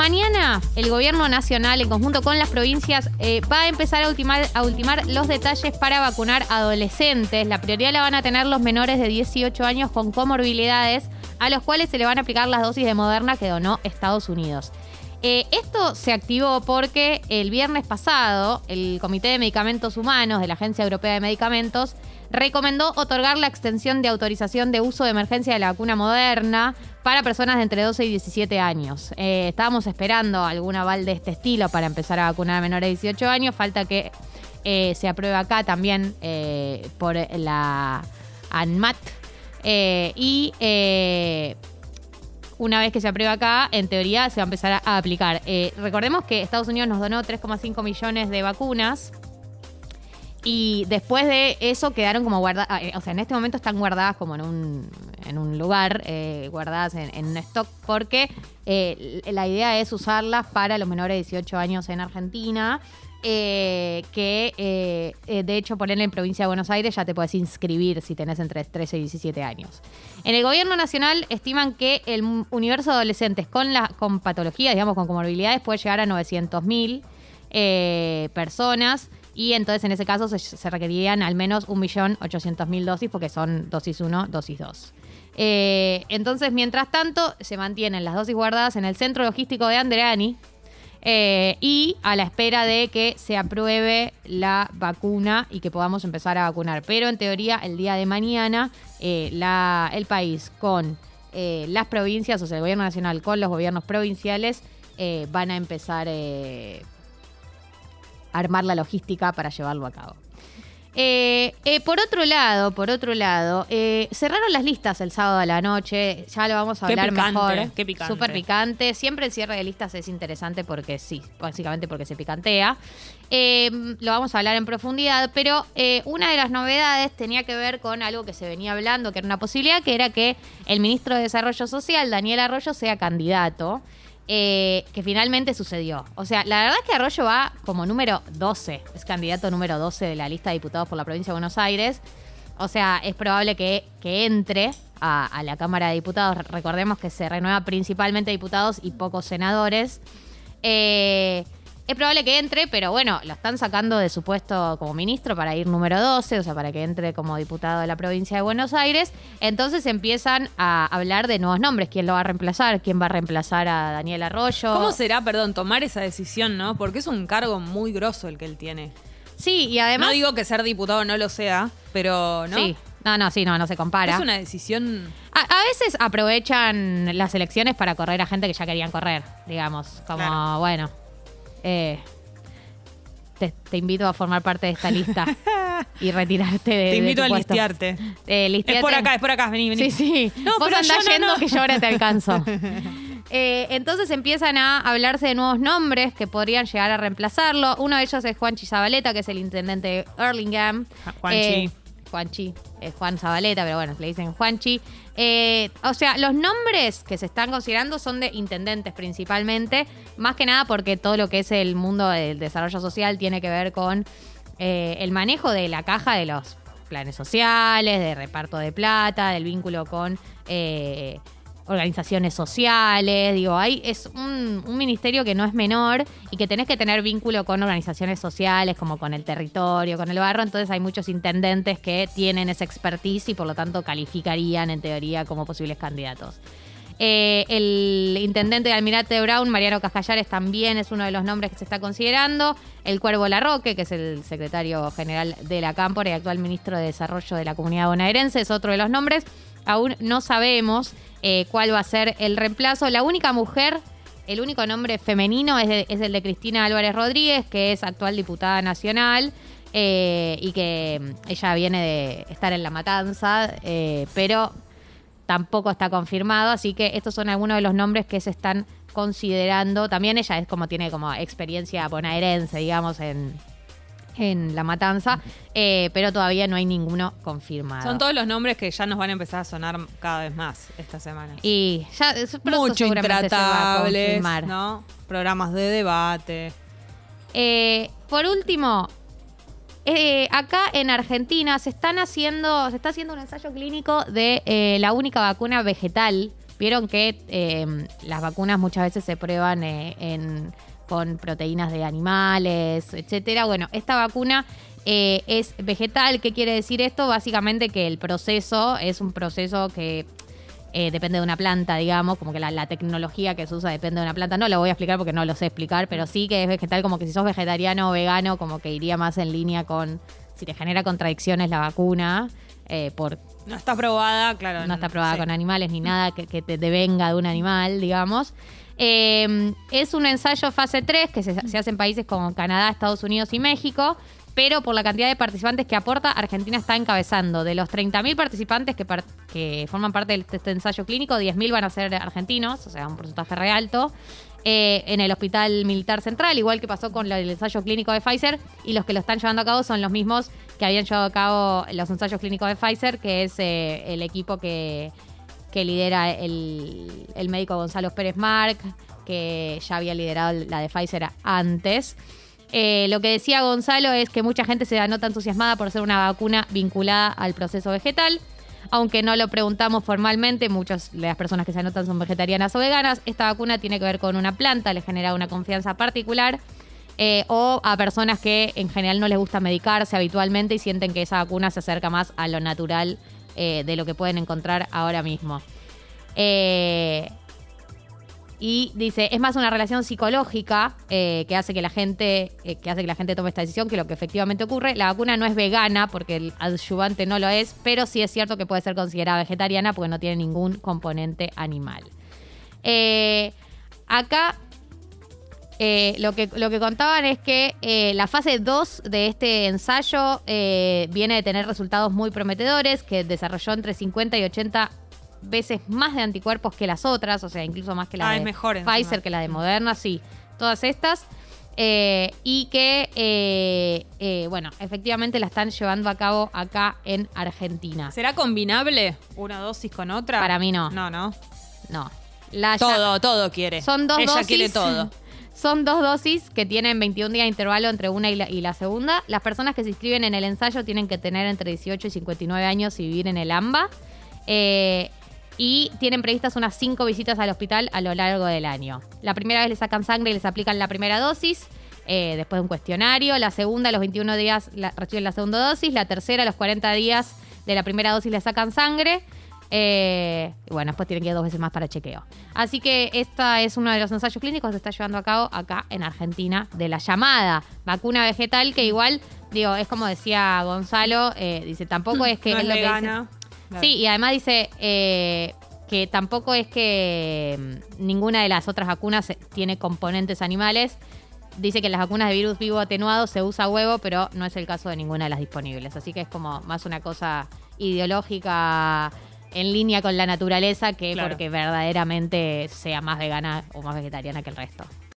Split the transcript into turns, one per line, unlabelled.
mañana el gobierno nacional, en conjunto con las provincias, eh, va a empezar a ultimar, a ultimar los detalles para vacunar adolescentes. La prioridad la van a tener los menores de 18 años con comorbilidades, a los cuales se le van a aplicar las dosis de Moderna que donó Estados Unidos. Eh, esto se activó porque el viernes pasado el Comité de Medicamentos Humanos de la Agencia Europea de Medicamentos recomendó otorgar la extensión de autorización de uso de emergencia de la vacuna moderna para personas de entre 12 y 17 años. Eh, estábamos esperando algún aval de este estilo para empezar a vacunar a menores de 18 años. Falta que eh, se apruebe acá también por la ANMAT. y una vez que se aprueba acá, en teoría se va a empezar a, aplicar. Eh, recordemos que Estados Unidos nos donó 3,5 millones de vacunas. Y después de eso quedaron como guardadas, ah, eh, o sea, en este momento están guardadas como en un, en un lugar, eh, guardadas en, un stock, porque la idea es usarlas para los menores de 18 años en Argentina. Eh, que eh, eh, de hecho ponerle en provincia de Buenos Aires ya te puedes inscribir si tenés entre 13 y 17 años. En el gobierno nacional estiman que el universo de adolescentes con, la, con patologías, digamos con comorbilidades, puede llegar a 900.000 personas y entonces en ese caso se, requerirían al menos 1.800.000 dosis porque son dosis 1, dosis 2. entonces, mientras tanto, se mantienen las dosis guardadas en el centro logístico de Andreani, eh, y a la espera de que se apruebe la vacuna y que podamos empezar a vacunar. Pero en teoría, el día de mañana, eh, el país con eh, las provincias, o sea, el gobierno nacional con los gobiernos provinciales, van a empezar armar la logística para llevarlo a cabo. Eh, eh, por otro lado, por otro lado, eh, cerraron las listas el sábado a la noche. Ya lo vamos a hablar mejor.
Qué picante.
Súper picante. Siempre el cierre de listas es interesante porque sí, básicamente porque se picantea. lo vamos a hablar en profundidad, pero una de las novedades tenía que ver con algo que se venía hablando, que era una posibilidad, que era que el ministro de Desarrollo Social, Daniel Arroyo, sea candidato. Eh, que finalmente sucedió. O sea, la verdad es que Arroyo va como número 12, es candidato número 12 de la lista de diputados por la provincia de Buenos Aires. O sea, es probable que, que entre a, la Cámara de Diputados. Recordemos que se renueva principalmente diputados y pocos senadores. Eh, es probable que entre, pero bueno, lo están sacando de su puesto como ministro para ir número 12, o sea, para que entre como diputado de la provincia de Buenos Aires. Entonces empiezan a hablar de nuevos nombres, quién lo va a reemplazar, quién va a reemplazar a Daniel Arroyo.
¿Cómo será, perdón, tomar esa decisión, no? Porque es un cargo muy grosso el que él tiene.
Sí, y además...
No digo que ser diputado no lo sea, pero, ¿no?
Sí. No, no, sí, no, no se compara.
Es una decisión.
A, veces aprovechan las elecciones para correr a gente que ya querían correr, digamos. Como, bueno, eh, te, invito a formar parte de esta lista y retirarte de
Te invito
a
listearte.
Eh,
es por acá, es por acá, vení, vení.
Sí, sí. No, Vos andás yendo que yo ahora te alcanzo. Eh, entonces empiezan a hablarse de nuevos nombres que podrían llegar a reemplazarlo. Uno de ellos es Juanchi Zabaleta, que es el intendente de Erlingham.
Juanchi.
Juanchi, es Juan Zabaleta, pero bueno, le dicen Juanchi. Eh, o sea, los nombres que se están considerando son de intendentes principalmente, más que nada porque todo lo que es el mundo del desarrollo social tiene que ver con eh, el manejo de la caja de los planes sociales, de reparto de plata, del vínculo con... Organizaciones sociales, digo, hay, es un, ministerio que no es menor y que tenés que tener vínculo con organizaciones sociales, como con el territorio, con el barro, entonces hay muchos intendentes que tienen esa expertise y por lo tanto calificarían en teoría como posibles candidatos. Eh, el intendente de Almirante Brown, Mariano Cascallares, también es uno de los nombres que se está considerando. El Cuervo Larroque, que es el secretario general de la Cámpora y actual ministro de Desarrollo de la Comunidad Bonaerense, es otro de los nombres. Aún no sabemos eh, cuál va a ser el reemplazo. La única mujer, el único nombre femenino es, el de Cristina Álvarez Rodríguez, que es actual diputada nacional. Eh, y que mm, ella viene de estar en la matanza, eh, pero tampoco está confirmado, así que estos son algunos de los nombres que se están considerando. También ella es como tiene como experiencia bonaerense, digamos, en, en La Matanza, eh, pero todavía no hay ninguno confirmado.
Son todos los nombres que ya nos van a empezar a sonar cada vez más esta semana.
Y ya
Mucho intratable, ¿no? Programas de debate.
Eh, por último, eh, acá en Argentina se están haciendo, se está haciendo un ensayo clínico de la única vacuna vegetal Vieron que las vacunas muchas veces se prueban en, con proteínas de animales, etcétera. Bueno, esta vacuna eh, es vegetal. ¿Qué quiere decir esto? Básicamente que el proceso es un proceso que eh, depende de una planta, digamos, como que la, la tecnología que se usa depende de una planta. No lo voy a explicar porque no lo sé explicar, pero sí que es vegetal, como que si sos vegetariano o vegano, como que iría más en línea con si te genera contradicciones la vacuna, eh, por
No está probada, claro.
no está probada
sí.
con animales ni nada que, que te devenga de un animal, digamos. Eh, es un ensayo fase 3 que se, hace en países como Canadá, Estados Unidos y México, pero por la cantidad de participantes que aporta, Argentina está encabezando. De los 30.000 participantes que, forman parte de este ensayo clínico, 10.000 van a ser argentinos, o sea, un porcentaje re alto. eh, en el Hospital Militar Central, igual que pasó con del ensayo clínico de Pfizer, y los que lo están llevando a cabo son los mismos que habían llevado a cabo los ensayos clínicos de Pfizer, que es eh, el equipo que, que lidera el, el médico Gonzalo Pérez Marc, que ya había liderado la de Pfizer antes. Eh, lo que decía Gonzalo es que mucha gente se nota entusiasmada por ser una vacuna vinculada al proceso vegetal. Aunque no lo preguntamos formalmente, muchas de las personas que se anotan son vegetarianas o veganas. Esta vacuna tiene que ver con una planta, les genera una confianza particular. eh, o a personas que en general no les gusta medicarse habitualmente y sienten que esa vacuna se acerca más a lo natural eh, de lo que pueden encontrar ahora mismo. Eh, y dice, es más una relación psicológica eh, que hace que la gente que hace que la gente tome esta decisión que lo que efectivamente ocurre. La vacuna no es vegana porque el adyuvante no lo es, pero sí es cierto que puede ser considerada vegetariana porque no tiene ningún componente animal. Acá eh, lo, que, lo que contaban es que eh, la fase 2 de este ensayo eh, viene de tener resultados muy prometedores, que desarrolló entre 50 y 80 veces más de anticuerpos que las otras, o sea, incluso más que la
Ah,
de
encima.
Pfizer, que la de Moderna, sí, todas estas. Eh, y que, bueno, efectivamente la están llevando a cabo acá en Argentina.
¿Será combinable una dosis con otra?
Para mí no.
No, no.
No. La
Todo, todo quiere.
son dos
Ella
dosis.
quiere todo.
Son dos dosis que tienen 21 días de intervalo entre una y la, segunda. Las personas que se inscriben en el ensayo tienen que tener entre 18 y 59 años y vivir en el AMBA. Eh, y tienen previstas unas 5 visitas al hospital a lo largo del año. La primera vez les sacan sangre y les aplican la primera dosis. eh, después de un cuestionario. La segunda, a los 21 días, reciben la segunda dosis. La tercera, a los 40 días de la primera dosis, les sacan sangre. Eh, y bueno, después tienen que ir dos veces más para chequeo. Así que esta es uno de los ensayos clínicos que se está llevando a cabo acá en Argentina de la llamada vacuna vegetal, que igual, digo, es como decía Gonzalo, eh, dice, tampoco es que
no es
lo que dice-
vegana. Claro.
Sí, y además dice eh, que tampoco es que mm, ninguna de las otras vacunas tiene componentes animales. Dice que en las vacunas de virus vivo atenuado se usa huevo, pero no es el caso de ninguna de las disponibles. Así que es como más una cosa ideológica en línea con la naturaleza que
Claro.
porque verdaderamente sea más vegana o más vegetariana que el resto.